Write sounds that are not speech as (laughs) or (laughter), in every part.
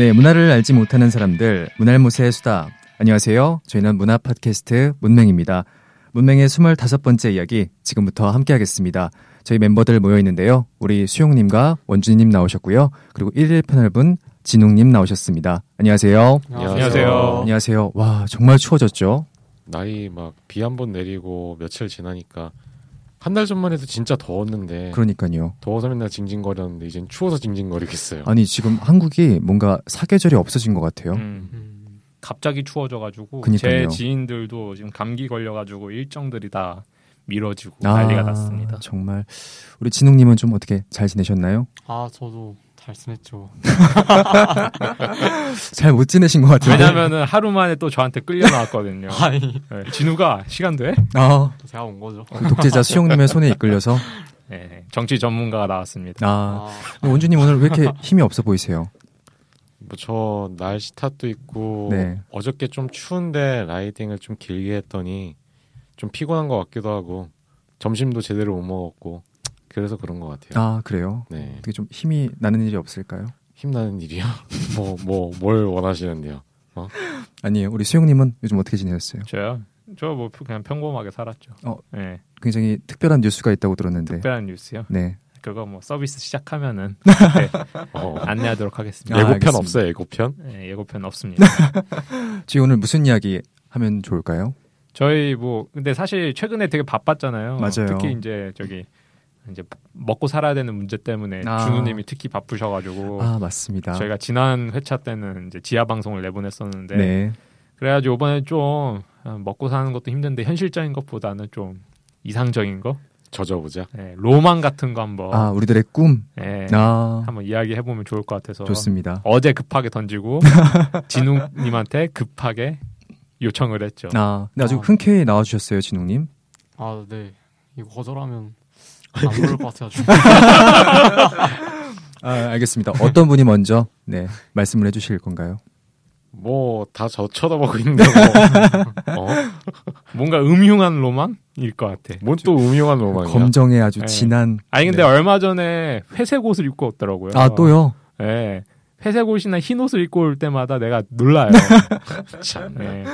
네, 문화를 알지 못하는 사람들, 문알못의 수다. 안녕하세요. 저희는 문화 팟캐스트 문맹입니다. 문맹의 25번째 이야기 지금부터 함께 하겠습니다. 저희 멤버들 모여 있는데요. 우리 수용님과 원준님 나오셨고요. 그리고 1일 패널분 진웅님 나오셨습니다. 안녕하세요. 안녕하세요. 안녕하세요. 와, 정말 추워졌죠? 날이 막 비 한 번 내리고 며칠 지나니까 한 달 전만 해도 진짜 더웠는데 그러니까요. 더워서 맨날 징징거렸는데 이젠 추워서 징징거리겠어요. 아니, 지금 한국이 뭔가 사계절이 없어진 것 같아요. 음, 갑자기 추워져가지고 그니까요. 제 지인들도 지금 감기 걸려가지고 일정들이 다 미뤄지고 아, 난리가 났습니다. 정말. 우리 진웅님은 좀 어떻게 잘 지내셨나요? 아 저도 잘 지냈죠. (laughs) 잘 못 지내신 것 같은데. 왜냐면은 하루 만에 또 저한테 끌려 나왔거든요. (laughs) 아니 네, 진우가 시간 돼? 아, 제가 온 거죠. 독재자 수용님의 손에 이끌려서. 네, 정치 전문가가 나왔습니다. 아, 아, 원주님 오늘 왜 이렇게 힘이 없어 보이세요? 뭐 저 날씨 탓도 있고 네. 어저께 좀 추운데 라이딩을 좀 길게 했더니 좀 피곤한 것 같기도 하고 점심도 제대로 못 먹었고 그래서 그런 것 같아요. 아, 그래요? 네, 어떻게 좀 힘이 나는 일이 없을까요? 힘 나는 일이요. (laughs) 뭐 뭐 뭘 원하시는데요? (laughs) 아니에요. 우리 수용님은 요즘 어떻게 지내셨어요? 저요? 저 뭐 그냥 평범하게 살았죠. 어. 네, 굉장히 특별한 뉴스가 있다고 들었는데. 특별한 뉴스요. 네. 그거 뭐 서비스 시작하면은 (laughs) 네, 어, 안내하도록 하겠습니다. 아, 예고편 알겠습니다. 없어요? 예고편? 네, 예고편 없습니다. 지금 오늘 무슨 이야기 하면 좋을까요? 저희 뭐 근데 사실 최근에 되게 바빴잖아요. 맞아요. 특히 이제 저기 이제 먹고 살아야 되는 문제 때문에 아. 준우님이 특히 바쁘셔가지고 아, 맞습니다. 저희가 지난 회차 때는 이제 지하 방송을 내보냈었는데 네. 그래가지고 이번에 좀 아, 먹고 사는 것도 힘든데 현실적인 것보다는 좀 이상적인 거, 젖어보자. 예, 로망 같은 거 한번 아, 우리들의 꿈. 예, 아, 한번 이야기 해 보면 좋을 것 같아서 좋습니다. 어제 급하게 던지고 (laughs) 진우님한테 급하게 요청을 했죠. 아, 근데 아주 아. 흔쾌히 나와주셨어요, 진웅님. 아 네. 이거 거절하면 안 그럴 것 같아가지고. 아, 알겠습니다. 어떤 분이 먼저, 네, 말씀을 해주실 건가요? 뭐 다 저 쳐다보고 있는데 뭐. 어? 뭔가 음흉한 로망일 것 같아. 뭔 또 음흉한 로망이야? 검정의 아주 네. 진한. 아니 근데 네. 얼마 전에 회색 옷을 입고 왔더라고요. 아, 또요? 예. 회색 옷이나 흰 옷을 입고 올 때마다 내가 놀라요. (laughs) 참. 예.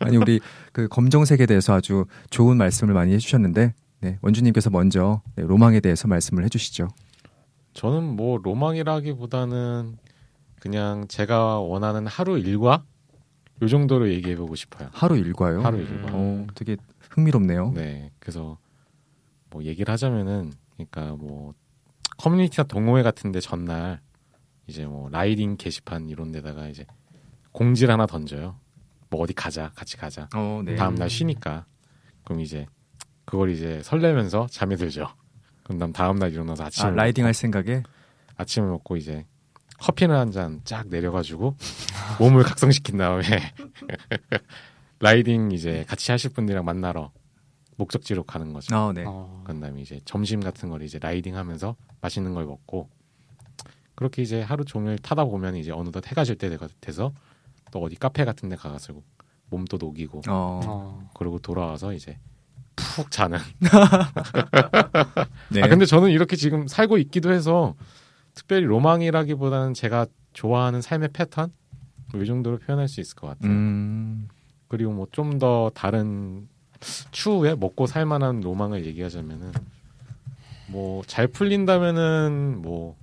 아니 우리 그 검정색에 대해서 아주 좋은 말씀을 많이 해주셨는데 네, 원주님께서 먼저 네, 로망에 대해서 말씀을 해주시죠. 저는 뭐 로망이라기보다는 그냥 제가 원하는 하루 일과 요 정도로 얘기해 보고 싶어요. 하루 일과요. 하루 음. 일과. 어, 되게 흥미롭네요. 네. 그래서 뭐 얘기를 하자면은 그러니까 뭐 커뮤니티나 동호회 같은데 전날 이제 뭐 라이딩 게시판 이런 데다가 이제 공지를 하나 던져요. 뭐 어디 가자, 같이 가자. 어, 네. 다음 날 쉬니까 그럼 이제 그걸 이제 설레면서 잠이 들죠. 그럼 난 다음 날 일어나서 아, 아침을 riding 할 생각에 아침을 먹고 이제 커피를 한잔 쫙 내려가지고 몸을 각성시킨 다음에 (laughs) riding 이제 같이 하실 분들이랑 만나러 목적지로 가는 거죠. 아, 네. 아, 그런 다음에 이제 점심 같은 걸 이제 riding 하면서 맛있는 걸 먹고 그렇게 이제 하루 종일 타다 보면 이제 어느덧 해가 질때 돼서 또 어디 카페 같은 데 가가지고 몸도 녹이고 어, 아, 그러고 돌아와서 이제 푹 자는. (laughs) 네. 아 근데 저는 이렇게 지금 살고 있기도 해서 특별히 로망이라기보다는 제가 좋아하는 삶의 패턴 뭐 이 정도로 표현할 수 있을 것 같아요. 음, 그리고 뭐 좀 더 다른 추후에 먹고 살만한 로망을 얘기하자면은 뭐 잘 풀린다면은 뭐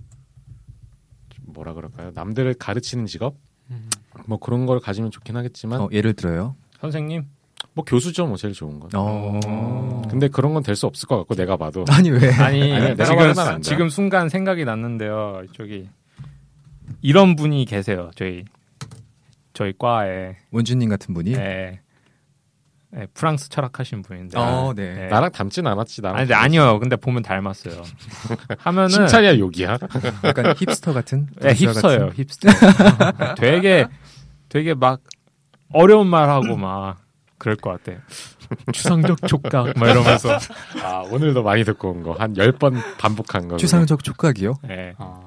뭐라 그럴까요? 남들을 가르치는 직업 음, 뭐 그런 걸 가지면 좋긴 하겠지만 어, 예를 들어요. 선생님. 뭐 교수죠 뭐 제일 좋은 건. 어, 근데 그런 건 될 수 없을 것 같고 내가 봐도 (laughs) 아니 왜? 아니, 아니, 내가 지금. 지금 순간 생각이 났는데요. 저기 이런 분이 계세요. 저희 저희 과에 원주님 같은 분이. 예. 예, 프랑스 철학하신 분인데. 어, 네. 예. 나랑 닮진 않았지 나랑. 아니, 근데 아니요. 근데 보면 닮았어요. (laughs) 하면은 칭찬이야 욕이야. (laughs) 약간 힙스터 같은. 예, 남자 힙스터예요. 힙스터. 되게 되게 막 어려운 말 하고 막 그럴 것 같아. (laughs) 추상적 촉각 (laughs) 막 이러면서. 아 오늘도 많이 듣고 온 거 한 열 번 반복한 거. 추상적 촉각이요. 예. 아,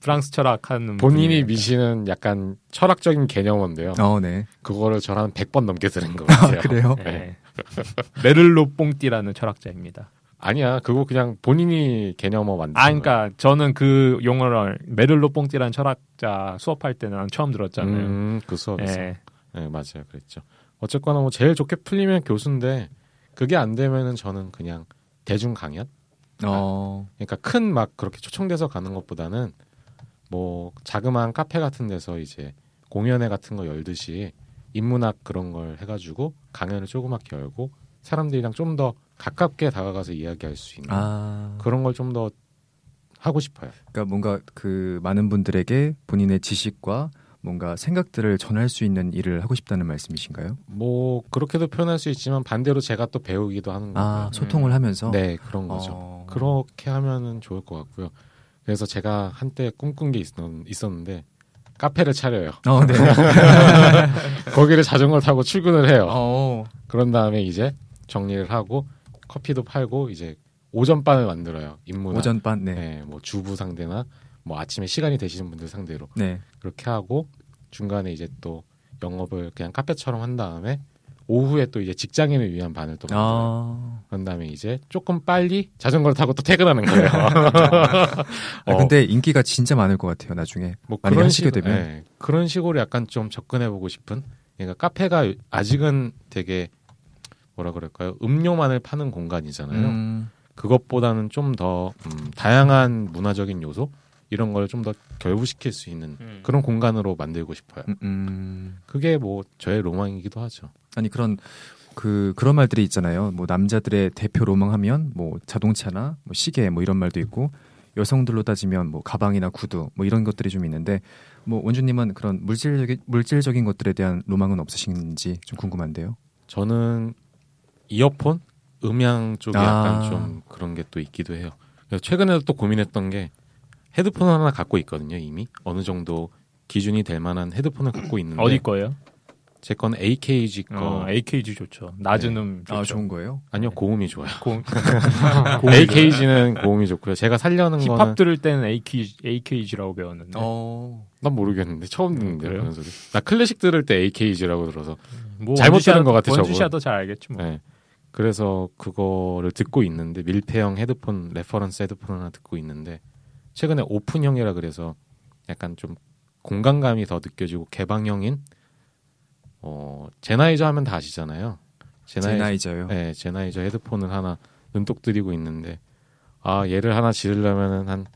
프랑스 철학 하는 본인이 분이에요. 미시는 약간 철학적인 개념인데요. 어, 네. 그거를 저는 한 100번 넘게 들은 거 아, 같아요. 그래요? 예. (laughs) 메를로 뽕띠라는 철학자입니다. 아니야. 그거 그냥 본인이 개념어 만든 아, 그러니까 저는 그 용어를 메를로 뽕띠라는 철학자 수업할 때는 처음 들었잖아요. 음, 그 수업에서. 예. 네, 맞아요. 그랬죠. 어쨌거나 뭐 제일 좋게 풀리면 교수인데 그게 안 되면은 저는 그냥 대중 강연? 어, 그러니까 큰 막 그렇게 초청돼서 가는 것보다는 뭐 자그마한 카페 같은 데서 이제 공연회 같은 거 열듯이 인문학 그런 걸 해가지고 강연을 조그맣게 열고 사람들이랑 좀 더 가깝게 다가가서 이야기할 수 있는 아, 그런 걸 좀 더 하고 싶어요. 그러니까 뭔가 그 많은 분들에게 본인의 지식과 뭔가 생각들을 전할 수 있는 일을 하고 싶다는 말씀이신가요? 뭐 그렇게도 표현할 수 있지만 반대로 제가 또 배우기도 하는 거고요. 아, 소통을 하면서 네, 그런 거죠. 어, 그렇게 하면은 좋을 것 같고요. 그래서 제가 한때 꿈꾼 게 있었, 있었 는데 카페를 차려요. 어, 네. (laughs) 거기를 자전거 타고 출근을 해요. 어, 그런 다음에 이제 정리를 하고 커피도 팔고 이제 오전반을 만들어요. 인문학. 오전반, 네. 네, 뭐 주부 상대나 뭐 아침에 시간이 되시는 분들 상대로 네. 그렇게 하고 중간에 이제 또 영업을 그냥 카페처럼 한 다음에 오후에 또 이제 직장인을 위한 반을 또. 아, 그런 다음에 이제 조금 빨리 자전거를 타고 또 퇴근하는 거예요. (laughs) 아, 어, 근데 인기가 진짜 많을 것 같아요, 나중에. 뭐 만약에 그런 하시게 식으로, 되면. 예, 그런 식으로 약간 좀 접근해 보고 싶은. 그러니까 카페가 아직은 되게 뭐라 그럴까요? 음료만을 파는 공간이잖아요. 음, 그것보다는 좀더 음, 다양한 문화적인 요소 이런 걸 좀 더 결부시킬 수 있는 음. 그런 공간으로 만들고 싶어요. 음, 음. 그게 뭐 저의 로망이기도 하죠. 아니 그런 그 그런 말들이 있잖아요. 뭐 남자들의 대표 로망하면 뭐 자동차나 뭐 시계 뭐 이런 말도 있고 여성들로 따지면 뭐 가방이나 구두 뭐 이런 것들이 좀 있는데 뭐 원주님은 그런 물질적인 물질적인 것들에 대한 로망은 없으신지 좀 궁금한데요. 저는 이어폰, 음향 쪽에 아. 약간 좀 그런 게 또 있기도 해요. 최근에도 또 고민했던 게 헤드폰 하나 갖고 있거든요. 이미 어느 정도 기준이 될 만한 헤드폰을 갖고 있는데 어디 거예요? 제 건 AKG 거 어, AKG 좋죠. 낮은 네. 음 좋죠. 아 좋은 거예요? 아니요 고음이 좋아요. (laughs) 고- (laughs) AKG는 고음이 좋고요. 제가 살려는 힙합 거는 들을 때는 AK, AKG라고 배웠는데. 어. 난 모르겠는데 처음 듣는데요. 그래요? 그런 소리. 나 클래식 들을 때 AKG라고 들어서 뭐 잘못 원주시아- 들은 것 같아, 저거. 원주시아도 잘 알겠지 뭐. 네. 그래서 그거를 듣고 있는데 밀폐형 헤드폰 reference 헤드폰 하나 듣고 있는데 최근에 open형이라 그래서 약간 좀 공간감이 더 느껴지고 개방형인 어 Sennheiser 하면 다 아시잖아요. Sennheiser, Sennheiser 요. 네, Sennheiser 헤드폰을 하나 눈독 들이고 있는데 아 얘를 하나 지르려면은 한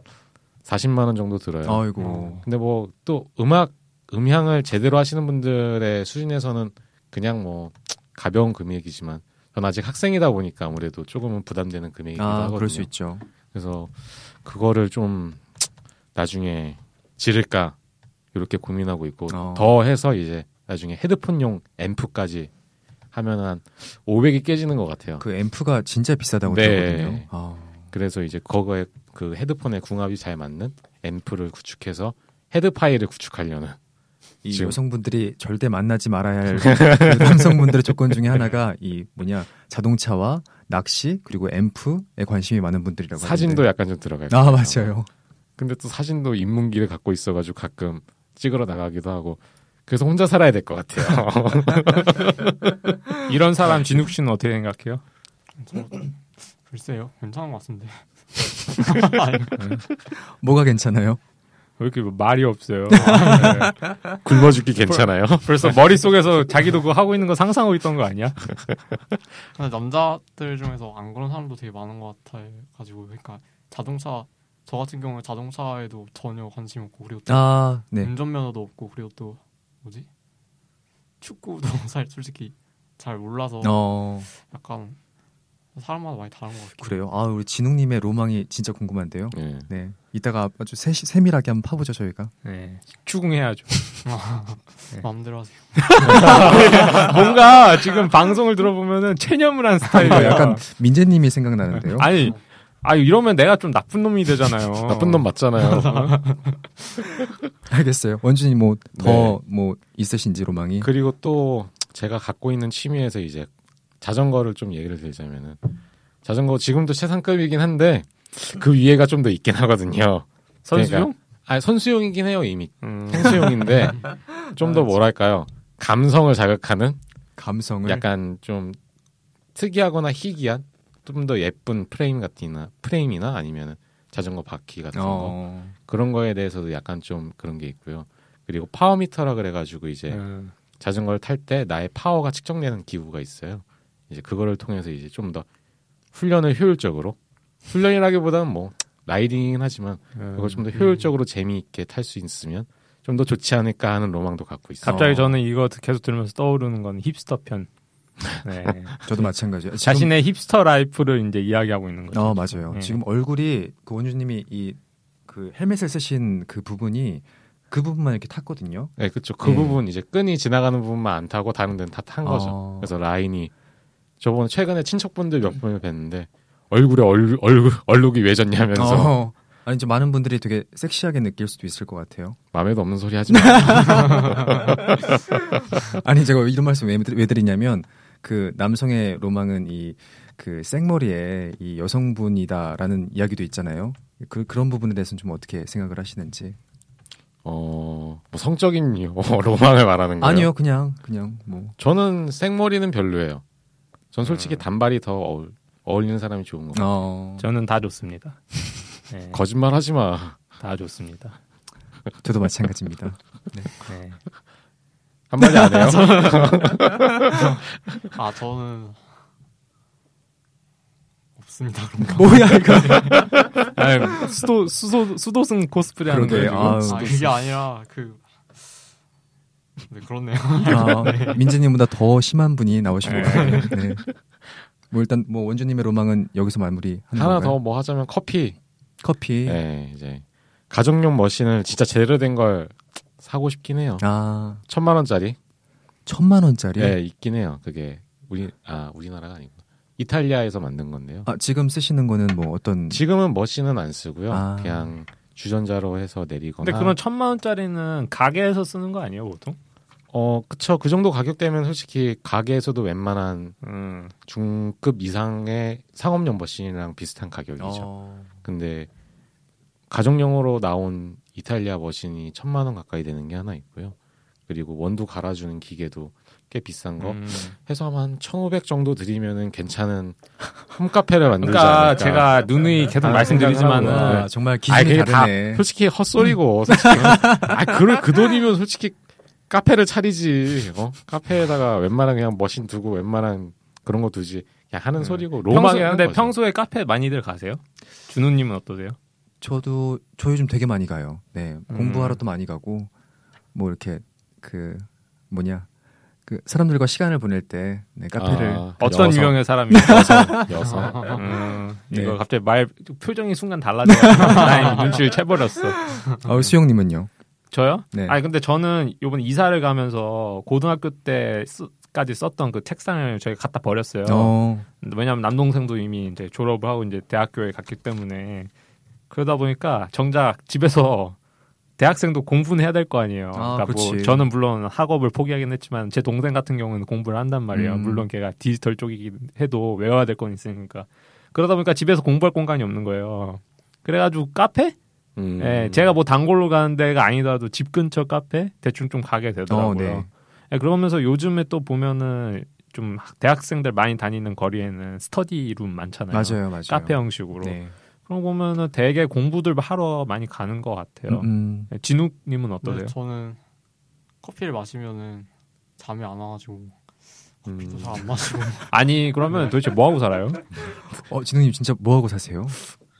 40만 원 정도 들어요. 아이고. 근데 뭐 또 음악 음향을 제대로 하시는 분들의 수준에서는 그냥 뭐 가벼운 금액이지만 전 아직 학생이다 보니까 아무래도 조금은 부담되는 금액이기도 아 하거든요. 그럴 수 있죠. 그래서 그거를 좀 나중에 지를까 이렇게 고민하고 있고 어. 더 해서 이제 나중에 헤드폰용 앰프까지 하면 한 500이 깨지는 것 같아요. 그 앰프가 진짜 비싸다고 네. 들었거든요. 아. 그래서 이제 그거에 그 헤드폰에 궁합이 잘 맞는 앰프를 구축해서 head-fi를 구축하려는 이 지금- 여성분들이 절대 만나지 말아야 할그 (laughs) 남성분들의 조건 중에 하나가 이 뭐냐 자동차와 낚시 그리고 앰프에 관심이 많은 분들이라고 사진도 하는데. 약간 좀 들어갈 아. 맞아요. 근데 또 사진도 입문기를 갖고 있어가지고 가끔 찍으러 나가기도 하고 그래서 혼자 살아야 될 것 같아요. (laughs) 이런 사람 진욱 씨는 어떻게 생각해요? 저, 글쎄요, 괜찮은 것 같은데. (laughs) 뭐가 괜찮아요? 왜 이렇게 말이 없어요? (laughs) 네. 굶어 죽기 괜찮아요? 벌써 머릿속에서 자기도 그거 하고 있는 거 상상하고 있던 거 아니야? (laughs) 근데 남자들 중에서 안 그런 사람도 되게 많은 것 같아 가지고 그러니까 자동차 저 같은 경우는 자동차에도 전혀 관심 없고 그리고 또 아 네. 운전면허도 없고 그리고 또 뭐지 축구도 (laughs) 살 솔직히 잘 몰라서 어 약간 사람마다 많이 다른 것 같아요. 그래요. 아 우리 진웅님의 로망이 진짜 궁금한데요. 네. 네. 이따가 아주 세, 세밀하게 한번 파보죠 저희가. 네. 추궁해야죠. (laughs) 마음대로 하세요. (laughs) 뭔가 지금 방송을 들어보면은 체념을 한 스타일이에요. 약간 민재님이 생각나는데요. (laughs) 아니, 아 이러면 내가 좀 나쁜 놈이 되잖아요. 나쁜 놈 맞잖아요. 알겠어요. 원준이 뭐 더뭐 네. 있으신지 로망이. 그리고 또 제가 갖고 있는 취미에서 이제 자전거를 좀 얘기를 드리자면은 자전거 지금도 최상급이긴 한데 그 위에가 좀 더 있긴 하거든요. 선수용? 아 선수용이긴 해요 이미 음. 선수용인데 좀 더 뭐랄까요 감성을 자극하는 감성을. 약간 좀 특이하거나 희귀한 좀 더 예쁜 프레임 같이나 프레임이나 아니면 자전거 바퀴 같은 거 어. 그런 거에 대해서도 약간 좀 그런 게 있고요. 그리고 power meter라 그래가지고 이제 음. 자전거를 탈 때 나의 파워가 측정되는 기구가 있어요. 이제 그거를 통해서 이제 좀 더 훈련을 효율적으로 훈련이라기보다는 뭐 riding이긴 하지만 음. 그걸 좀 더 효율적으로 재미있게 탈 수 있으면 좀 더 좋지 않을까 하는 로망도 갖고 있어요. 갑자기 어. 저는 이거 계속 들으면서 떠오르는 건 힙스터 편. 네. (laughs) 저도 마찬가지예요. 지금- 자신의 hipster life를 이제 이야기하고 있는 거죠. 어 맞아요. 네. 지금 얼굴이 그 원주님이 이 그 헬멧을 쓰신 그 부분이 그 부분만 이렇게 탔거든요. 네, 그렇죠. 그 네. 부분 이제 끈이 지나가는 부분만 안 타고 다른 데는 다 탄 거죠. 어. 그래서 라인이 저번에 최근에 친척분들 몇 분을 뵀는데 얼굴에 얼, 얼, 얼룩이 왜 졌냐면서 어. 아니 이제 많은 분들이 되게 섹시하게 느낄 수도 있을 것 같아요. 마음에도 없는 소리 하지 마. (laughs) 아니 제가 이런 말씀 왜, 왜 드리냐면 그 남성의 로망은 이 그 생머리에 이 여성분이다라는 이야기도 있잖아요. 그 그런 부분에 대해서는 좀 어떻게 생각을 하시는지. 어, 뭐 성적인 (laughs) 로망을 말하는 거예요. 아니요, 그냥 그냥 뭐 저는 생머리는 별로예요. 전 솔직히 음. 단발이 더 어울, 어울리는 사람이 좋은 거. 같아요. 어, 저는 다 좋습니다. (laughs) 네, 거짓말 하지 마. 다 좋습니다. 저도 마찬가지입니다. 네. 한마디 안 해요? (laughs) (laughs) 아 저는 없습니다. 뭐야 이거? 아유, 수도 수도 수도승 코스프레 하는 거예요. 아 그게 아니라 그 네, 그렇네요. 아, (laughs) 민재님보다 더 심한 분이 나오신 것 같아요. 네. 뭐 일단 뭐 원주님의 로망은 여기서 마무리하는 하나? 더 뭐 하자면 커피. 커피. 네, 이제 가정용 머신을 진짜 제대로 된 걸 사고 싶긴 해요. 아 천만 원짜리. 천만 원짜리. 네, 있긴 해요. 그게 우리 아 우리나라가 아니고 이탈리아에서 만든 건데요. 아 지금 쓰시는 거는 뭐 어떤? 지금은 머신은 안 쓰고요. 아. 그냥 주전자로 해서 내리거나. 근데 그런 천만 원짜리는 가게에서 쓰는 거 아니에요, 보통? 어 그쵸 그 정도 가격대면 솔직히 가게에서도 웬만한 음. 중급 이상의 상업용 머신이랑 비슷한 가격이죠. 어, 근데 가정용으로 나온 이탈리아 머신이 천만 원 가까이 되는 게 하나 있고요. 그리고 원두 갈아주는 기계도 꽤 비싼 거 음. 해서 한1,500 정도 드리면은 괜찮은 홈카페를 만들지 그러니까 않을까. 제가 누누이 계속 아, 말씀드리지만은 생각하고요. 아, 정말 기준이 그게 다 다르네. 솔직히 헛소리고 솔직히 (laughs) 아 그럴 그 돈이면 솔직히 카페를 차리지 어 카페에다가 웬만한 그냥 머신 두고 웬만한 그런 거 두지 그냥 하는 음. 소리고 평소, 로망이 하는 근데 거죠. 평소에 카페 많이들 가세요? 준우 님은 어떠세요? 저도 저 요즘 되게 많이 가요. 네 음. 공부하러 또 많이 가고 뭐 이렇게 그 뭐냐 그 사람들과 시간을 보낼 때 네, 카페를 아, 어떤 여성, 유형의 사람이? 여성 여성 (laughs) 음, 네. 이거 갑자기 말 표정이 순간 달라져. (laughs) 눈치를 채버렸어. 어, 수영님은요? 저요? 네. 아니 근데 저는 이번 이사를 가면서 고등학교 때까지 썼던 그 책상을 저희 갖다 버렸어요. 어, 왜냐하면 남동생도 이미 이제 졸업을 하고 이제 대학교에 갔기 때문에 그러다 보니까 정작 집에서 대학생도 공부는 해야 될 거 아니에요. 아, 그러니까 뭐 그치. 저는 물론 학업을 포기하긴 했지만 제 동생 같은 경우는 공부를 한단 말이에요. 음. 물론 걔가 디지털 쪽이긴 해도 외워야 될 건 있으니까. 그러다 보니까 집에서 공부할 공간이 없는 거예요. 그래가지고 카페? 음. 예, 제가 뭐 단골로 가는 데가 아니더라도 집 근처 카페 대충 좀 가게 되더라고요. 어, 네. 예, 그러면서 요즘에 또 보면은 좀 대학생들 많이 다니는 거리에는 스터디룸 많잖아요. 맞아요, 맞아요. 카페 형식으로. 네. 그런 거 보면은 되게 공부들 하러 많이 가는 것 같아요. 음, 예, 진욱님은 네, 어떠세요? 저는 커피를 마시면은 잠이 안 와가지고 커피도 음. 잘안 마시고 (laughs) 아니 그러면 도대체 뭐 하고 살아요? 어, 진웅님 진짜 뭐 하고 사세요?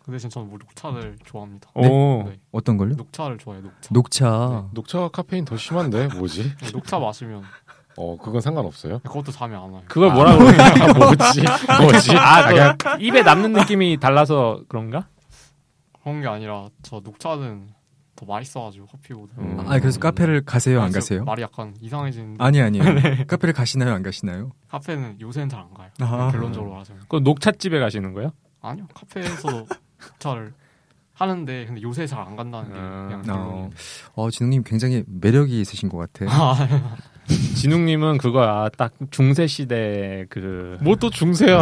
그 대신 저는 뭐 녹차를 좋아합니다. 오, 네. 어떤 걸요? 녹차를 좋아해요. 녹차. 녹차. 녹차가 카페인 더 심한데 뭐지? 네, 녹차 마시면 어 그건 상관없어요. 그것도 잠이 안 와요. 그걸 아. 뭐라 그러냐? (laughs) 뭐지? 뭐지? 아, 그 입에 남는 느낌이 달라서 그런가? 그런 게 아니라 저 녹차는 더 맛있어가지고 커피보다. 음. 아, 그래서 카페를 가세요, 안 가세요? 말이 약간 이상해지는데 아니 아니요. 카페를 가시나요, 안 가시나요? 카페는 요새는 잘 안 가요. 아. 결론적으로 말하자면 그 녹차집에 가시는 거예요? 아니요 카페에서 도 녹차를 하는데 근데 요새 잘 안 간다는 게 아. 그냥 어. 어, 진웅님 굉장히 매력이 있으신 것 같아. 진욱님은 그거야 딱 중세 시대 그 뭐 또 중세야.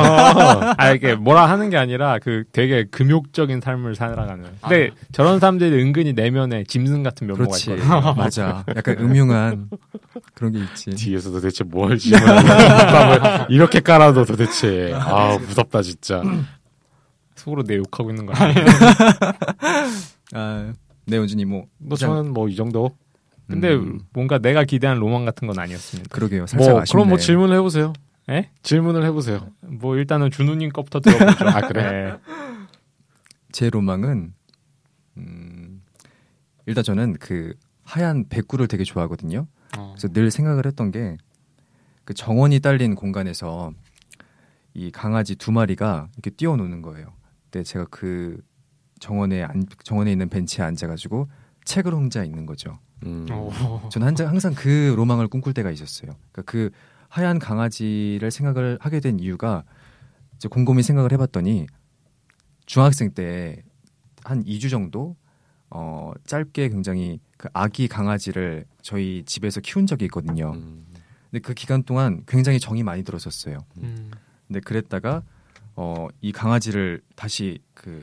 아 이게 뭐라 하는 게 아니라 그 되게 금욕적인 삶을 살아가는. 근데 아. 저런 사람들이 은근히 내면에 짐승 같은 면모가 그렇지. 있거든요. (laughs) 맞아. 약간 음흉한. 그런 게 있지. 뒤에서 도대체 뭘 질문하는 (laughs) 이렇게 깔아도 도대체 아 무섭다 진짜. 속으로 내 욕하고 있는 거 (laughs) 아니에요? 아, 네, 원준님 뭐뭐 저는 뭐 이 정도. 근데 음, 뭔가 내가 기대한 로망 같은 건 아니었습니다. 그러게요. 살짝 뭐 아쉽네. 그럼 뭐 질문을 해보세요. 예? 질문을 해보세요. 뭐 일단은 준우님 거부터 들어보죠. (laughs) 아 그래? 네. 제 로망은 음, 일단 저는 그 하얀 백구를 되게 좋아하거든요. 어. 그래서 늘 생각을 했던 게 그 정원이 딸린 공간에서 이 강아지 두 마리가 이렇게 뛰어노는 거예요. 근데 제가 그 정원에 안, 정원에 있는 벤치에 앉아가지고 책을 혼자 읽는 거죠. 음. 어. 저는 한자- 항상 그 로망을 꿈꿀 때가 있었어요. 그러니까 그 하얀 강아지를 생각을 하게 된 이유가 이제 곰곰이 생각을 해봤더니 중학생 때 한 2주 정도 어 짧게 굉장히 그 아기 강아지를 저희 집에서 키운 적이 있거든요. 음. 근데 그 기간 동안 굉장히 정이 많이 들었었어요. 음. 근데 그랬다가 어 이 강아지를 다시 그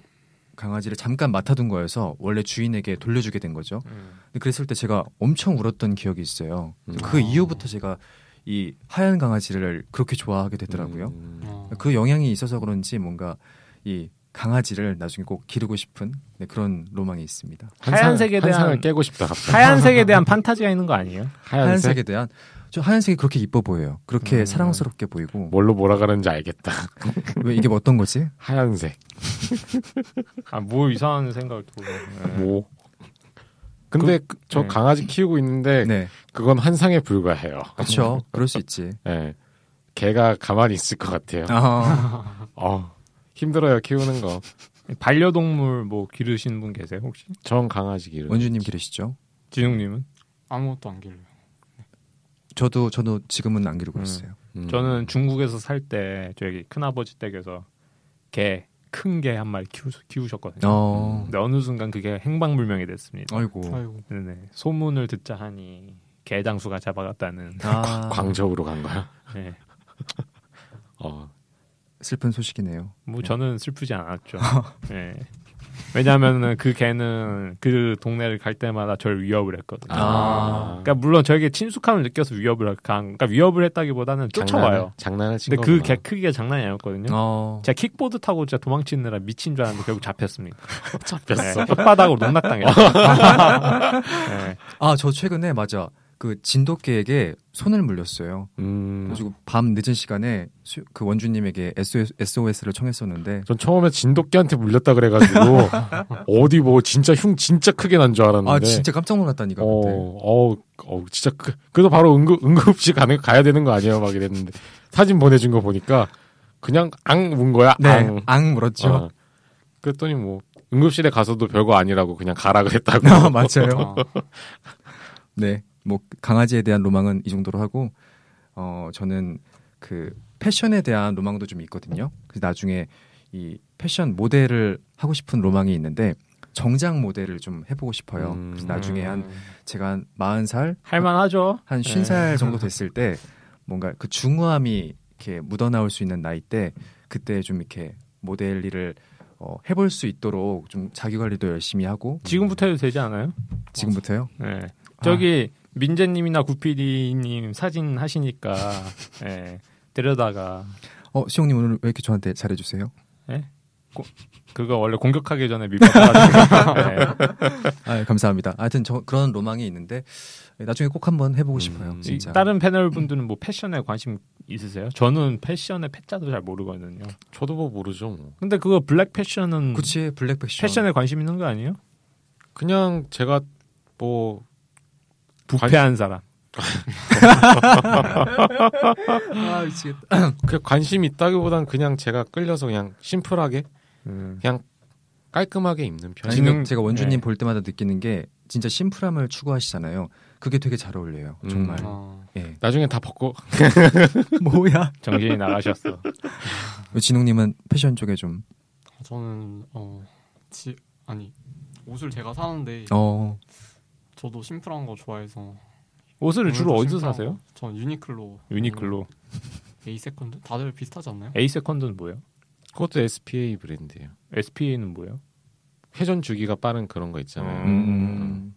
강아지를 잠깐 맡아둔 거여서 원래 주인에게 돌려주게 된 거죠. 근데 그랬을 때 제가 엄청 울었던 기억이 있어요. 음. 그 이후부터 제가 이 하얀 강아지를 그렇게 좋아하게 되더라고요. 음. 어. 그 영향이 있어서 그런지 뭔가 이 강아지를 나중에 꼭 기르고 싶은 네, 그런 로망이 있습니다. 하얀색에 한 상을 대한 깨고 싶다. 갑자기. 하얀색에 대한 판타지가 있는 거 아니에요? 하얀색 하얀색에 대한 저 하얀색이 그렇게 이뻐 보여요. 그렇게 음. 사랑스럽게 보이고 뭘로 몰아가는지 알겠다. 왜 이게 뭐 어떤 거지? (laughs) 하얀색. 아, 뭐 이상한 생각을 또. 네. 뭐. 근데 그- 저 네. 강아지 키우고 있는데 네, 그건 한 상에 불과해요. 그렇죠. 그럴 수 있지. 예. 개가 가만히 있을 것 같아요. 아, 어, 힘들어요 키우는 거. 반려동물 뭐 기르시는 분 계세요 혹시? 전 강아지 기르. 원주님 기르시죠? 진웅님은? 아무것도 안 길러요. 저도 저도 지금은 안 기르고 음. 있어요. 음. 저는 중국에서 살 때 저기 큰아버지 댁에서 개 큰 개 한 마리 키우, 키우 셨거든요. 어, 근데 어느 순간 그게 행방불명이 됐습니다. 아이고. 아이고. 네네. 소문을 듣자 하니 개 장수가 잡아갔다는. 아, 광저우로 간 거야. 네. 어, 슬픈 소식이네요. 뭐 저는 슬프지 않았죠. (laughs) 네. 왜냐하면은 그 개는 그 동네를 갈 때마다 저를 위협을 했거든요. 아. 그러니까 물론 저에게 친숙함을 느껴서 위협을 간, 그러니까 위협을 했다기보다는 쫓아와요. 장난을, 장난을 친 근데 그 개. 크기가 장난이 아니었거든요. 어, 제가 킥보드 타고 진짜 도망치느라 미친 줄 알았는데 결국 잡혔습니다. (laughs) 잡혔어. 네, 혓바닥으로 농락당했어요. 네. 아, 저 최근에 맞아. 그 진돗개에게 손을 물렸어요. 음, 그래가지고 밤 늦은 시간에 수- 그 원주님에게 SOS, SOS를 청했었는데 전 처음에 진돗개한테 물렸다 그래가지고 (laughs) 어디 뭐 진짜 흉 진짜 크게 난 줄 알았는데. 아 진짜 깜짝 놀랐다니까 어, 그때. 어, 어, 진짜 크, 그래도 바로 응급 응급실 가는 가야 되는 거 아니에요? 막 이랬는데 사진 보내준 거 보니까 그냥 앙 문 거야. 네, 앙. 앙 물었죠. 어. 그랬더니 뭐 응급실에 가서도 별거 아니라고 그냥 가라 그랬다고. (laughs) 아, 맞아요. 아, (laughs) 네, 뭐 강아지에 대한 로망은 이 정도로 하고 어 저는 그 패션에 대한 로망도 좀 있거든요. 그래서 나중에 이 패션 모델을 하고 싶은 로망이 있는데 정장 모델을 좀 해보고 싶어요. 음. 그래서 나중에 한 음. 제가 한 40살, 할만하죠. 한 네. 50살 정도 됐을 때 뭔가 그 중후함이 이렇게 묻어나올 수 있는 나이 때 그때 좀 이렇게 모델 일을 어, 해볼 수 있도록 좀 자기 관리도 열심히 하고 지금부터 해도 되지 않아요? 지금부터요. 네. 저기 민재님이나 구피디님 사진 하시니까 예, 데려다가 어 시영님 오늘 왜 이렇게 저한테 잘해주세요? 그거 원래 공격하기 전에 밑바닥 네. (laughs) 아 감사합니다. 하여튼 저 그런 로망이 있는데 나중에 꼭 한번 해보고 음, 싶어요. 이 진짜. 다른 패널 분들은 뭐 패션에 관심 있으세요? 저는 패션의 패자도 잘 모르거든요. 저도 뭐 모르죠. 뭐. 근데 그거 블랙 패션은 그치 블랙 패션. 패션에 관심 있는 거 아니에요? 그냥 제가 뭐 부패한 사람. (laughs) 아 미치겠다. 그 관심 있다기보단 그냥 제가 끌려서 그냥 심플하게 음. 깔끔하게 입는 편. 근데 제가 원주님 네. 볼 때마다 느끼는 게 진짜 심플함을 추구하시잖아요. 그게 되게 잘 어울려요. 음. 정말. 아, 예. 나중에 다 벗고 (laughs) 뭐야? 정신이 나가셨어. 진웅님은 패션 쪽에 좀 저는 어, 지, 아니 옷을 제가 사는데 어. 저도 심플한 거 좋아해서 옷을 주로 어디서 사세요? 거. 전 유니클로. 유니클로. 8seconds 다들 비슷하지 않나요? 8seconds는 뭐예요? 그것도 SPA 브랜드예요. SPA는 뭐예요? 회전 주기가 빠른 그런 거 있잖아요. 음. 음.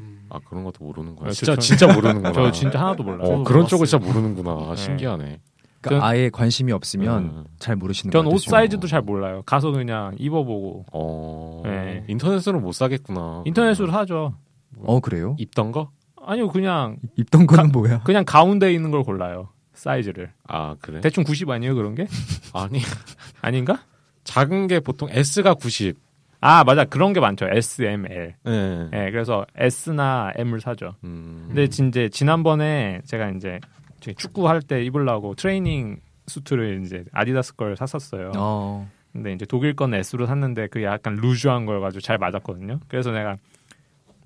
음, 아 그런 것도 모르는구나. 네, 진짜 저- 진짜 모르는구나. (laughs) 저 진짜 하나도 몰라요. 어, 그런 쪽을 몰랐어요. 진짜 모르는구나. 네. 신기하네. 그러니까 전- 아예 관심이 없으면 음. 잘 모르시는 것 전. 옷 사이즈도 잘 몰라요. 가서 그냥 입어보고 어 네. 인터넷으로 못 사겠구나. 인터넷으로 사죠. 어 그래요? 입던 거? 아니요, 그냥 입던 거는 뭐야? 그냥 가운데 있는 걸 골라요. 사이즈를. 아 그래? 대충 90 아니에요, 그런 게? (laughs) 아니 (laughs) 아닌가? 작은 게 보통 S가 90. 아, 맞아. 그런 게 많죠. S, M, L. 네. 예, 그래서 S나 M을 사죠. 음. 근데 진짜 지난번에 제가 이제 축구 할 때 입으려고 트레이닝 수트를 이제 아디다스 걸 샀었어요. 어. 근데 이제 독일 건 S로 샀는데 그게 약간 루즈한 거여가지고 잘 맞았거든요. 그래서 내가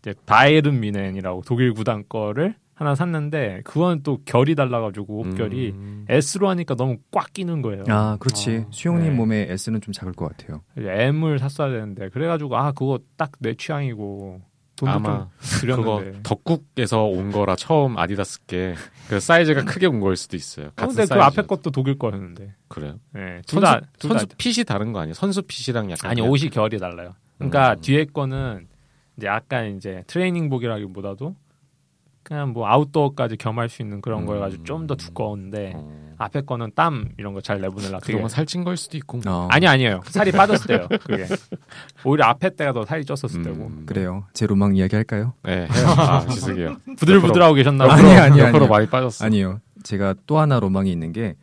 이제 바이에른 미넨이라고 독일 구단 거를 하나 샀는데 그건 또 결이 달라가지고 옷결이 음. S로 하니까 너무 꽉 끼는 거예요. 아 그렇지. 아, 수영님 네. 몸에 S는 좀 작을 것 같아요. M을 샀어야 되는데 그래가지고 아 그거 딱 내 취향이고 돈도 아마 좀 그거 들였는데. 덕국에서 온 거라 처음 아디다스께 그 사이즈가 크게 온 거일 수도 있어요. 어, 같은 근데 그 사이즈. 앞에 것도 독일 거였는데. 그래요? 예, 선수, 둘다 둘 다. 선수 핏이 다른 거 아니에요? 선수 핏이랑 약간 아니 옷이 결이 달라요. 그러니까 음. 뒤에 거는 이제 약간 이제 트레이닝복이라기보다도 그냥 뭐 아웃도어까지 겸할 수 있는 그런 음. 거여가지고 좀 더 두꺼운데 어. 앞에 거는 땀 이런 거 잘 내보내려 그게 그동안 살찐 걸 수도 있고. 뭐. 어. 아니 아니에요 살이 빠졌을 때요 그게 오히려 앞에 때가 더 살이 쪘었을 음, 때고 그래요. 제 로망 이야기 할까요? 네, 해요. 아, (laughs) 죄송해요. 부들부들하고 계셨나 아니, 봐요 아니, 아니, 아니요. 많이 빠졌어. 아니요. 제가 또 하나 로망이 있는 게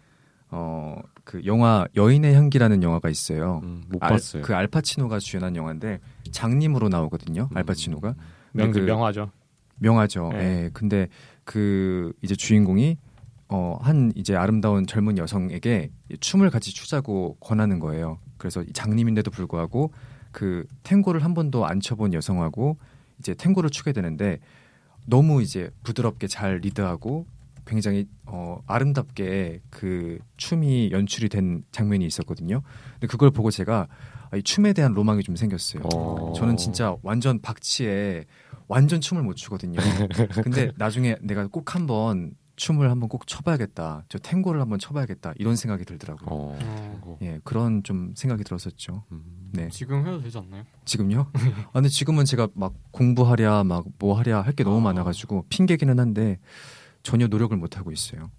어, 그 영화 여인의 향기라는 영화가 있어요. 음, 못 알- 봤어요. 그 알파치노가 주연한 영화인데 장님으로 나오거든요. 음. 알파치노가 명, 그- 명화죠 명화죠. 네. 예. 근데 그 이제 주인공이 어, 한 이제 아름다운 젊은 여성에게 춤을 같이 추자고 권하는 거예요. 그래서 이 장님인데도 불구하고 그 탱고를 한 번도 안 춰본 여성하고 이제 탱고를 추게 되는데 너무 이제 부드럽게 잘 리드하고 굉장히 어, 아름답게 그 춤이 연출이 된 장면이 있었거든요. 근데 그걸 보고 제가 아, 이 춤에 대한 로망이 좀 생겼어요. 어. 저는 진짜 완전 박치에 완전 춤을 못 추거든요. (laughs) 근데 나중에 내가 꼭 한번 춤을 한번 꼭 춰봐야겠다. 저 탱고를 한번 춰봐야겠다. 이런 생각이 들더라고요. 어, 어. 그거. 예, 그런 좀 생각이 들었었죠. 음. 네. 지금 해도 되지 않나요? 지금요? (laughs) 아, 근데 지금은 제가 막 공부하랴, 막 뭐 하랴 할 게 너무 아. 많아가지고 핑계기는 한데 전혀 노력을 못 하고 있어요.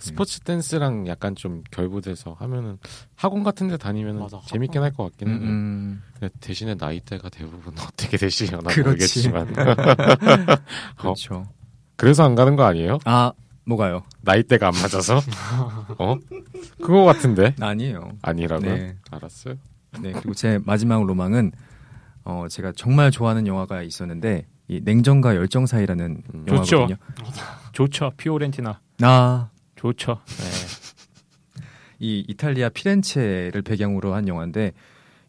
스포츠 댄스랑 약간 좀 결부돼서 하면은 학원 같은 데 다니면 맞아, 재밌긴 할 것 같긴 해요. 음, 근데 대신에 나이대가 대부분 (laughs) 어떻게 되시려나 그렇지. 모르겠지만. (laughs) 그렇죠. 그래서 안 가는 거 아니에요? 아, 뭐가요? 나이대가 안 맞아서? 어? 그거 같은데? 아니에요. 아니라고요? 네. 알았어요. 네, 그리고 제 마지막 로망은 어 제가 정말 좋아하는 영화가 있었는데 이 냉정과 열정 사이라는 음. 영화거든요. 좋죠 피오렌티나 아, 좋죠 이 이탈리아 피렌체를 배경으로 한 영화인데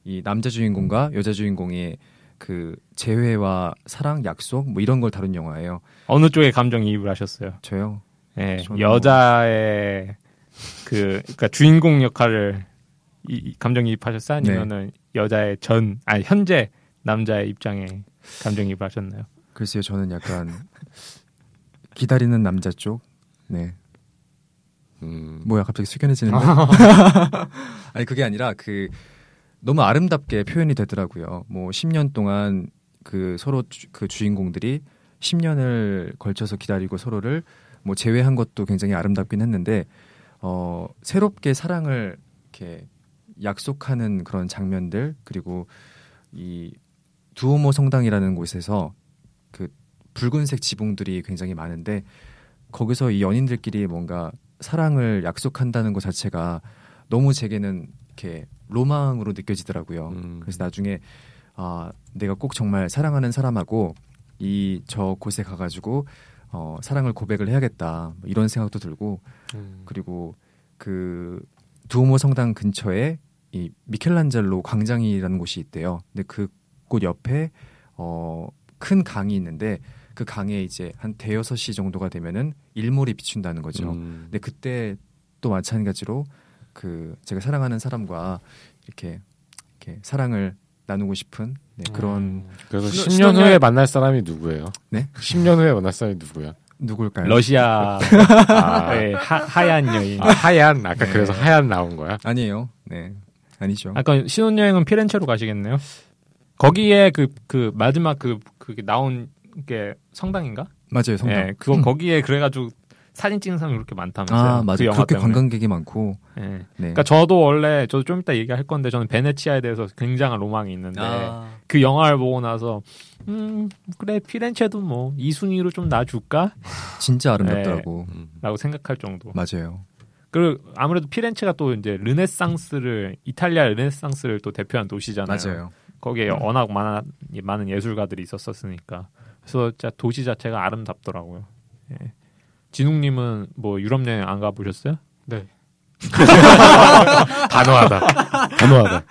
이 남자 주인공과 여자 주인공의 그 재회와 사랑, 약속 뭐 이런 걸 다룬 영화예요. 어느 쪽에 감정 이입을 하셨어요 저요. 예, 저는 여자의 그 그러니까 주인공 역할을 이, 이 감정 이입하셨어요? 네. 아니면은 여자의 전 아니 현재 남자의 입장에 감정 이입을 하셨나요? 글쎄요, 저는 약간 기다리는 남자 쪽. 네. 음. 뭐야, 갑자기 숙연해지는데? (laughs) 아니, 그게 아니라 그 너무 아름답게 표현이 되더라고요. 뭐 10년 동안 그 서로 주, 그 주인공들이 10년을 걸쳐서 기다리고 서로를 뭐 제외한 것도 굉장히 아름답긴 했는데 어 새롭게 사랑을 이렇게 약속하는 그런 장면들 그리고 이 두오모 성당이라는 곳에서 그 붉은색 지붕들이 굉장히 많은데 거기서 이 연인들끼리 뭔가 사랑을 약속한다는 것 자체가 너무 제게는 이렇게 로망으로 느껴지더라고요. 음. 그래서 나중에 아 내가 꼭 정말 사랑하는 사람하고 이 저 곳에 가가지고 어 사랑을 고백을 해야겠다 뭐 이런 생각도 들고 음. 그리고 그 두오모 성당 근처에 이 미켈란젤로 광장이라는 곳이 있대요. 근데 그 곳 옆에 어 큰 강이 있는데 그 강에 이제 한 대여섯 시 정도가 되면은 일몰이 비춘다는 거죠. 음. 근데 그때 또 마찬가지로 그 제가 사랑하는 사람과 이렇게 이렇게 사랑을 나누고 싶은 네, 그런 음. 그래서 10년 신혼여행- 후에 만날 사람이 누구예요? 네? 10년 후에 만날 사람이 누구야? 누굴까요? 러시아 아, 의 (laughs) 하, 하얀 여인. 아, 하얀 아까 네. 그래서 하얀 나온 거야? 아니에요. 네, 아니죠. 아까 신혼여행은 피렌체로 가시겠네요. 거기에 그 그 마지막 그 그게 나온 게 성당인가? 맞아요, 성당. 예, 그거 거기에 그래가지고 사진 찍는 사람이 그렇게 많다면서요. 아, 그 맞아요. 영화 그렇게 때문에. 관광객이 많고. 예. 네. 그러니까 저도 원래 저도 좀 이따 얘기할 건데 저는 베네치아에 대해서 굉장한 로망이 있는데 아, 그 영화를 보고 나서 음 그래 피렌체도 뭐 2순위로 좀 놔줄까? 진짜 아름답더라고. 음. 라고 생각할 정도. 맞아요. 그리고 아무래도 피렌체가 또 이제 르네상스를 이탈리아 르네상스를 또 대표한 도시잖아요. 맞아요. 거기에 워낙 많은 많은 예술가들이 있었었으니까 그래서 진짜 도시 자체가 아름답더라고요. 예. 진웅님은 뭐 유럽 여행 안 가보셨어요? 네. (laughs) 단호하다. 단호하다.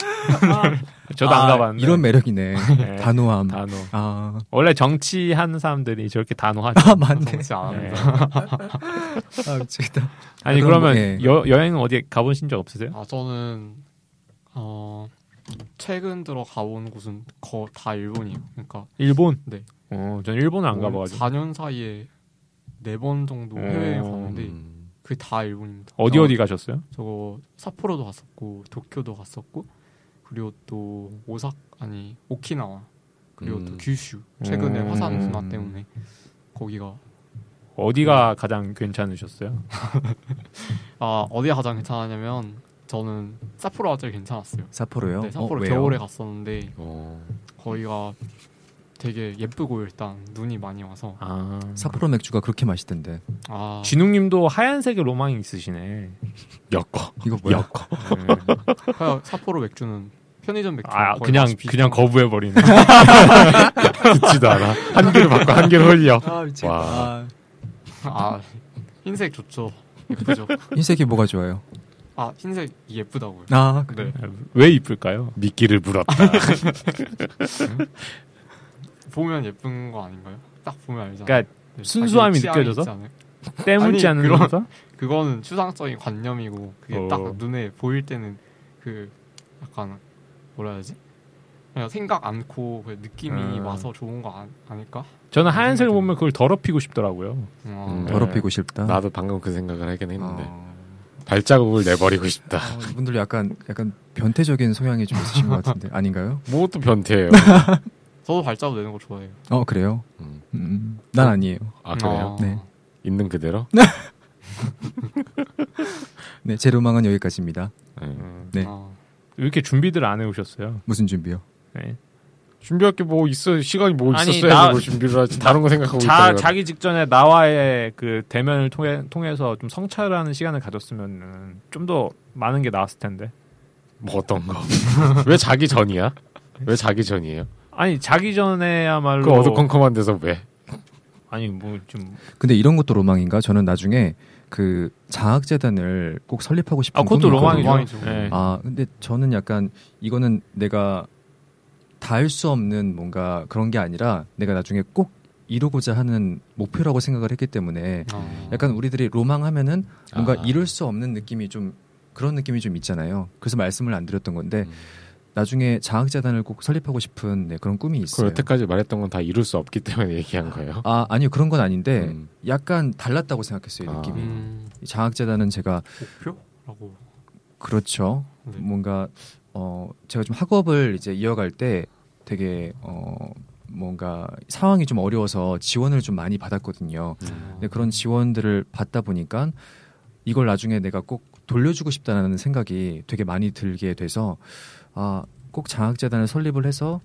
저도 안 가봤는데 이런 매력이네. 예, 단호함. 단호. 아, 원래 정치하는 사람들이 저렇게 단호하죠. 아 맞네. 정치 안 예. 합니다. 아, 미치겠다. 아니 그러면 뭐, 예. 여, 여행은 어디 가보신 적 없으세요? 아 저는 어 최근 들어 가본 곳은 거 다 일본이에요. 그러니까 일본? 네. 어, 전 일본을 안 가봐가지고 4년 사이에 네 번 정도 오. 해외에 갔는데 음. 그게 다 일본입니다. 어디 저- 어디 가셨어요? 저거 삿포로도 갔었고 도쿄도 갔었고 그리고 또 오사 아니 오키나와 그리고 또 음. 규슈 최근에 음. 화산 분화 때문에 거기가 어디가 가장 괜찮으셨어요? (laughs) 아 어디가 가장 괜찮았냐면 저는 삿포로가 제일 괜찮았어요. 사포로요? 네, 삿포로 어? 겨울에 갔었는데 어. 거기가 되게 예쁘고 일단 눈이 많이 와서 아 사포로 맥주가 그렇게 맛있던데. 아 진웅님도 하얀색의 로망이 있으시네. 엮어. 이거 뭐야? 엮어. 네. 삿포로 맥주는 편의점 맥주 아 그냥 그냥 거부해 버리네. 듣지도 (laughs) 않아. 한 개를 받고 한 개를 흘려. 아, 미치겠다. 와. 아, 거. 아 흰색 좋죠 예쁘죠 흰색이 뭐가 좋아요? 아 흰색 예쁘다고요 아, 그래. 네 왜 이쁠까요? 미끼를 물었다. (laughs) 보면 예쁜 거 아닌가요? 딱 보면 알잖아요 그러니까 네, 순수함이 느껴져서? 때묻지 않는 그런- 면서 그거는 추상적인 관념이고 그게 어. 딱 눈에 보일 때는 그 약간 뭐라 해야지 그냥 생각 않고 그 느낌이 음. 와서 좋은 거 아, 아닐까? 저는 하얀색을 보면 그걸 더럽히고 싶더라고요. 어, 음. 네. 더럽히고 싶다. 나도 방금 그 생각을 하긴 했는데 어, 발자국을 내버리고 싶다. 어, 이분들 약간 약간 변태적인 소양이 좀 있으신 것 같은데 아닌가요? (laughs) 뭐 또 변태예요. (laughs) 저도 발자국 내는 거 좋아해요. 어 그래요? 음. 음, 난 아니에요. 아 그래요? 어. 네. 있는 그대로? (laughs) 네, 제 로망은 여기까지입니다. 네. 네. 어. 왜 이렇게 준비들 안 해오셨어요? 무슨 준비요? 네. 준비할 게 뭐 있어 시간이 뭐 아니, 있었어야지 나- 뭘 준비를 하지 다른 거 생각하고 자, 있다가 자기 직전에 나와의 그 대면을 통해, 통해서 좀 성찰하는 시간을 가졌으면 좀 더 많은 게 나왔을 텐데. 뭐 어떤 거? (laughs) 왜 자기 전이야? 왜 자기 전이에요? 아니, 자기 전에야말로. 그 어두컴컴한 데서 왜? 아니, 뭐, 좀. 근데 이런 것도 로망인가? 저는 나중에 그 장학재단을 꼭 설립하고 싶은 아, 그것도. 로망이죠. 네. 아, 근데 저는 약간 이거는 내가 닿을 수 없는 뭔가 그런 게 아니라 내가 나중에 꼭 이루고자 하는 목표라고 생각을 했기 때문에 어. 약간 우리들이 로망하면은 뭔가 아. 이룰 수 없는 느낌이 좀 그런 느낌이 좀 있잖아요. 그래서 말씀을 안 드렸던 건데 음. 나중에 장학재단을 꼭 설립하고 싶은 네, 그런 꿈이 그 있어요. 여태까지 말했던 건 다 이룰 수 없기 때문에 얘기한 거예요. 아 아니요 그런 건 아닌데 음. 약간 달랐다고 생각했어요 아. 느낌이. 음, 이 장학재단은 제가 목표라고. 그렇죠. 네. 뭔가 어 제가 좀 학업을 이제 이어갈 때 되게 어 뭔가 상황이 좀 어려워서 지원을 좀 많이 받았거든요. 음. 근데 그런 지원들을 받다 보니까 이걸 나중에 내가 꼭 돌려주고 싶다는 생각이 되게 많이 들게 돼서 아 꼭 장학재단을 설립을 해서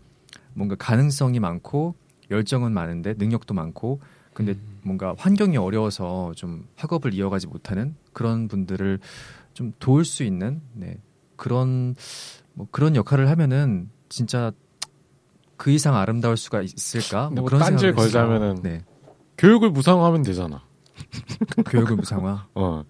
뭔가 가능성이 많고 열정은 많은데 능력도 많고 근데 음. 뭔가 환경이 어려워서 좀 학업을 이어가지 못하는 그런 분들을 좀 도울 수 있는 네, 그런 뭐 그런 역할을 하면은 진짜 그 이상 아름다울 수가 있을까? 뭐 뭐 그런 했어요. 걸자면은 네, 교육을 무상화하면 되잖아. (laughs) 교육을 무상화. 어.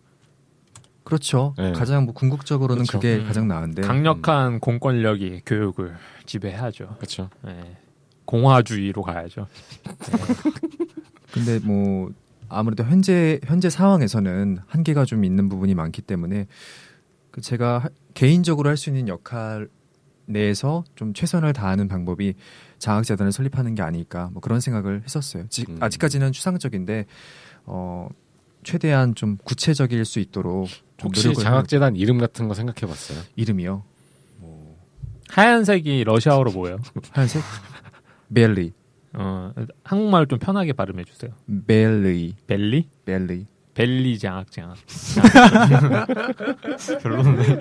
그렇죠. 네. 가장 뭐 궁극적으로는 그렇죠. 그게 음. 가장 나은데. 강력한 공권력이 교육을 지배하죠. 그렇죠. 네. 공화주의로 가야죠. (laughs) 근데 뭐 아무래도 현재 현재 상황에서는 한계가 좀 있는 부분이 많기 때문에 그 제가 하- 개인적으로 할 수 있는 역할 내에서 좀 최선을 다하는 방법이 장학재단을 설립하는 게 아닐까 뭐 그런 생각을 했었어요. 지- 음. 아직까지는 추상적인데 어 최대한 좀 구체적일 수 있도록 좀 혹시 장학재단 이름 같은 거 생각해봤어요? 하- 이름이요 하얀색이 러시아어로 뭐예요? (laughs) 하얀색 벨리 어, 한국말을 좀 편하게 발음해 주세요. 벨리, 벨리? 벨리. 벨리 장악 장악. (laughs) 별로네.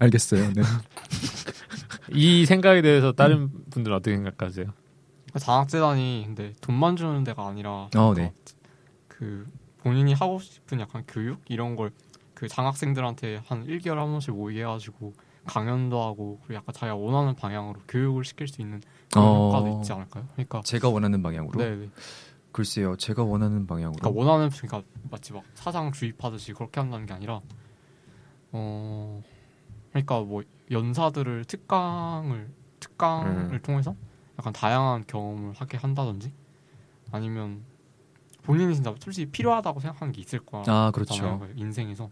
알겠어요. 네. 이 생각에 대해서 다른 분들은 어떻게 생각하세요? 장학재단이 근데 돈만 주는 데가 아니라 어, 네. 그 본인이 하고 싶은 약간 교육 이런 걸 그 장학생들한테 한 1개월에 한 번씩 모이게 해가지고 강연도 하고 그리고 약간 자기가 원하는 방향으로 교육을 시킬 수 있는 그런 어. 효과도 있지 않을까요? 그러니까 제가 원하는 방향으로. 네, 네. 글쎄요, 제가 원하는 방향으로. 그러니까 원하는 그러니까 마치 막 사장 주입하듯이 그렇게 한다는 게 아니라 어 그러니까 뭐 연사들을 특강을 특강을 음. 통해서 약간 다양한 경험을 하게 한다든지 아니면 본인이 진짜 솔직히 필요하다고 생각하는 게 있을 거야. 아, 그렇죠. 인생에서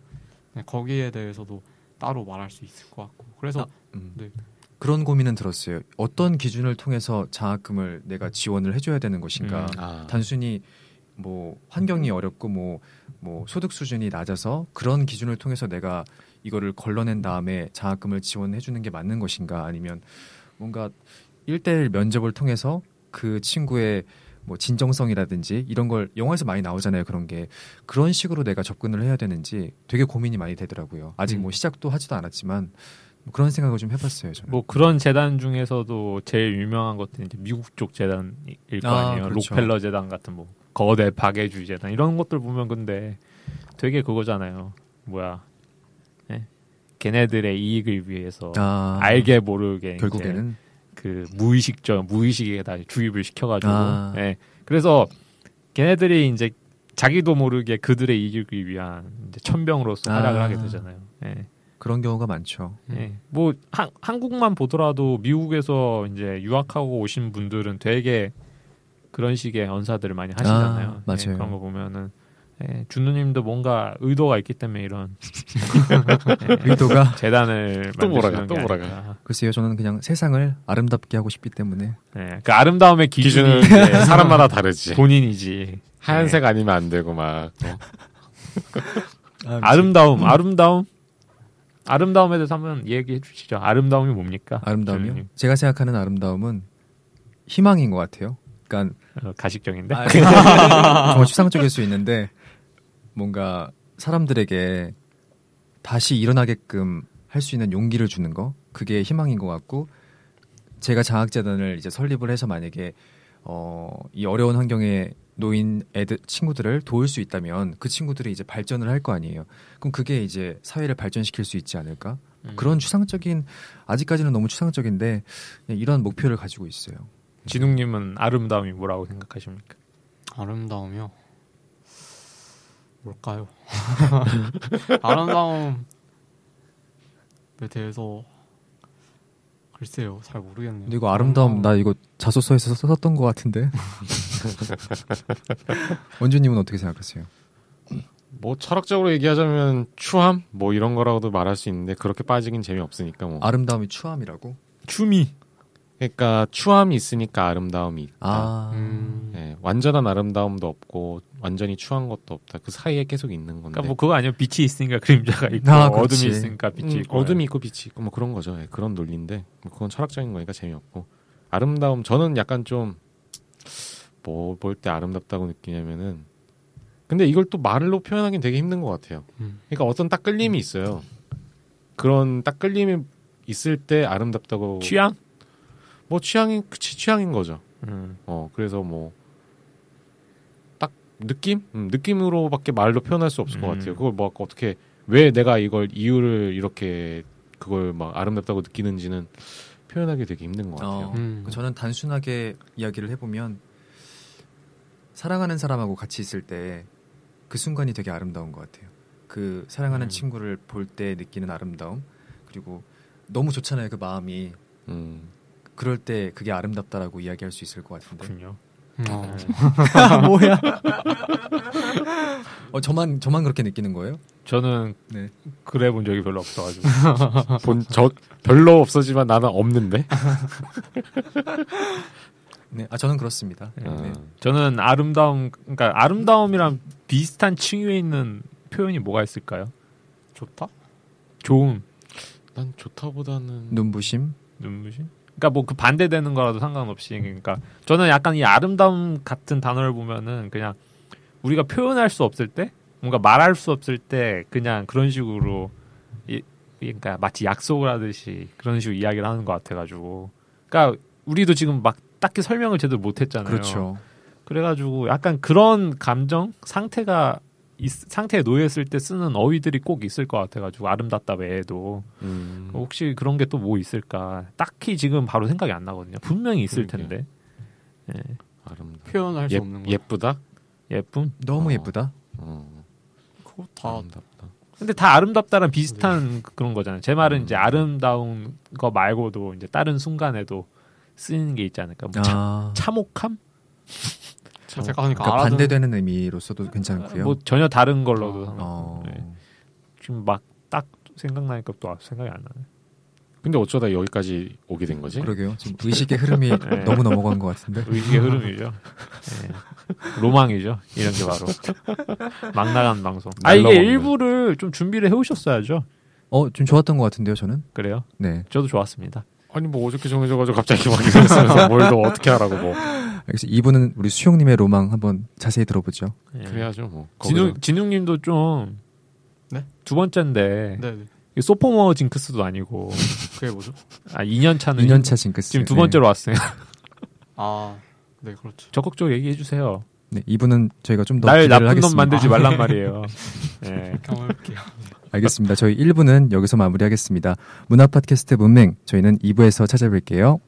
네, 거기에 대해서도 따로 말할 수 있을 것 같고 그래서 음. 네. 그런 고민은 들었어요. 어떤 기준을 통해서 장학금을 내가 지원을 해줘야 되는 것인가. 음. 아, 단순히 뭐 환경이 어렵고 뭐, 뭐 소득 수준이 낮아서 그런 기준을 통해서 내가 이거를 걸러낸 다음에 장학금을 지원해 주는 게 맞는 것인가 아니면 뭔가 일대일 면접을 통해서 그 친구의 뭐 진정성이라든지 이런 걸 영화에서 많이 나오잖아요 그런 게 그런 식으로 내가 접근을 해야 되는지 되게 고민이 많이 되더라고요 아직 음. 뭐 시작도 하지도 않았지만 뭐 그런 생각을 좀 해봤어요 저는 뭐 그런 재단 중에서도 제일 유명한 것들은 이제 미국 쪽 재단일 거 아, 아니에요. 그렇죠. 록펠러 재단 같은 뭐 거대 박애주 재단 이런 것들 보면 근데 되게 그거잖아요. 뭐야? 예? 걔네들의 이익을 위해서 아, 알게 모르게 결국에는 그 무의식적 무의식에 다 주입을 시켜가지고 아. 예. 그래서 걔네들이 이제 자기도 모르게 그들의 이익을 위한 이제 천병으로서 활약을 아. 하게 되잖아요. 예. 그런 경우가 많죠 예. 뭐 한, 한국만 보더라도 미국에서 이제 유학하고 오신 분들은 되게 그런 식의 언사들을 많이 하시잖아요. 아, 맞아요. 예, 그런 거 보면은 예, 준우님도 뭔가 의도가 있기 때문에 이런 (laughs) 예, 의도가 재단을 또 뭐라가, 또게 뭐라가. 글쎄요 저는 그냥 세상을 아름답게 하고 싶기 때문에 예, 그 아름다움의 기준이 기준은 이제 사람마다 다르지. 본인이지. 하얀색 아니면 안 되고 막 어? 아름다움, 아름다움, 아름다움에 대해서 한번 얘기해 주시죠. 아름다움이 뭡니까? 아름다움이요? 준우님. 제가 생각하는 아름다움은 희망인 것 같아요. 그러니까 어, 가식적인데. 아, 정말 추상적일 수 있는데 뭔가 사람들에게 다시 일어나게끔 할 수 있는 용기를 주는 거 그게 희망인 것 같고 제가 장학재단을 이제 설립을 해서 만약에 어, 이 어려운 환경에 놓인 애들 친구들을 도울 수 있다면 그 친구들이 이제 발전을 할 거 아니에요. 그럼 그게 이제 사회를 발전시킬 수 있지 않을까? 음. 그런 추상적인 아직까지는 너무 추상적인데 이런 목표를 가지고 있어요. 진웅님은 아름다움이 뭐라고 생각하십니까? 아름다움이요. 뭘까요? (laughs) 아름다움에 대해서 글쎄요, 잘 모르겠네요. 근데 이거 아름다움 나 이거 자소서에서 썼던 것 같은데 (laughs) 원주님은 어떻게 생각하세요? 뭐 철학적으로 얘기하자면 추함 뭐 이런 거라고도 말할 수 있는데 그렇게 빠지긴 재미 없으니까 뭐. 아름다움이 추함이라고? 추미. 그러니까 추함이 있으니까 아름다움이 있다. 아, 음, 예, 완전한 아름다움도 없고 완전히 추한 것도 없다. 그 사이에 계속 있는 건데. 그러니까 뭐 그거 아니에요. 빛이 있으니까 그림자가 있고 아. 어둠이 있으니까 빛이 음, 있고. 어둠이 있고 빛이 있고 뭐 그런 거죠. 예, 그런 논리인데 뭐 그건 철학적인 거니까 재미없고 아름다움 저는 약간 좀 뭐 볼 때 아름답다고 느끼냐면은 근데 이걸 또 말로 표현하기는 되게 힘든 것 같아요. 음. 그러니까 어떤 딱 끌림이 있어요. 그런 딱 끌림이 있을 때 아름답다고 취향? 뭐 취향인 그치 취향인 거죠. 음. 어 그래서 뭐 딱 느낌 음, 느낌으로밖에 말로 표현할 수 없을 것 음. 같아요. 그걸 뭐 어떻게 왜 내가 이걸 이유를 이렇게 그걸 막 아름답다고 느끼는지는 표현하기 되게 힘든 것 같아요. 어, 음. 저는 단순하게 이야기를 해보면 사랑하는 사람하고 같이 있을 때 그 순간이 되게 아름다운 것 같아요. 그 사랑하는 음. 친구를 볼 때 느끼는 아름다움 그리고 너무 좋잖아요 그 마음이 음. 그럴 때 그게 아름답다라고 이야기할 수 있을 것 같은데 그렇군요. 어, 뭐야? (laughs) 어 저만 저만 그렇게 느끼는 거예요? 저는 네. 그래 본 적이 별로 없어가지고. (laughs) 본 저 별로 없어지만 나는 없는데. (laughs) 네, 아 저는 그렇습니다. 네. 아, 저는 아름다움, 그러니까 아름다움이랑 비슷한 층위에 있는 표현이 뭐가 있을까요? 좋다? 좋음, 난 좋다보다는 눈부심, 눈부심. 그러니까 뭐 그 반대되는 거라도 상관없이 그러니까 저는 약간 이 아름다움 같은 단어를 보면은 그냥 우리가 표현할 수 없을 때 뭔가 말할 수 없을 때 그냥 그런 식으로 이, 그러니까 마치 약속을 하듯이 그런 식으로 이야기를 하는 것 같아가지고 그러니까 우리도 지금 막 딱히 설명을 제대로 못했잖아요. 그렇죠. 그래가지고 약간 그런 감정 상태가 있- 상태에 놓였을 때 쓰는 어휘들이 꼭 있을 것 같아가지고 아름답다 외에도 음. 혹시 그런 게 또 뭐 있을까 딱히 지금 바로 생각이 안 나거든요 분명히 있을. 텐데 예. 아름다. 표현할 수 예, 없는 거. 예쁘다. 예쁨 너무 어. 예쁘다. 어, 그거 다 아름답다. 근데 다 아름답다랑 비슷한 그런 거잖아요 제 말은 이제 아름다운 거 말고도 이제 다른 순간에도 쓰이는 게 있지 않을까 뭐 참, 아, 참혹함 제가 하니까 그러니까 알아듣는 반대되는 의미로서도 괜찮고요. 뭐 전혀 다른 걸로도 상관없고. 어, 네. 지금 막 딱 생각나니까 또 생각이 안 나네 근데 어쩌다 여기까지 오게 된 거지? 그러게요. 지금 의식의 흐름이 (laughs) 네. 너무 넘어간 것 같은데. 의식의 흐름이죠. 예. 로망이죠. 이런 게 바로 막 나간 방송. 아 이게. 일부를 좀 준비를 해오셨어야죠. 어, 좀 좋았던 것 같은데요, 저는. 그래요? 네. 저도 좋았습니다. 아니 뭐 어저께 정해져가지고 갑자기 막 이러면서 뭘 더 어떻게 하라고 뭐 알겠습니다. 이분은 우리 수용님의 로망 한번 자세히 들어보죠. 예. 그래야죠 뭐. 진웅 진웅님도 좀. 네? 두 번째인데 네, 네. 소포머 징크스도 아니고 그게 뭐죠? 아 2년 차는 2년 차 징크스. 지금 두 네. 번째로 왔어요. (laughs) 아, 네, 그렇죠. 적극적으로 얘기해 주세요. 네, 이분은 저희가 좀 더 날 나쁜 하겠습니다. 놈 만들지 말란 (laughs) 말이에요. 예. 이렇게 한번 해볼게요. 알겠습니다. 저희 1부는 여기서 마무리하겠습니다. 문화 팟캐스트 문맹 저희는 2부에서 찾아뵐게요.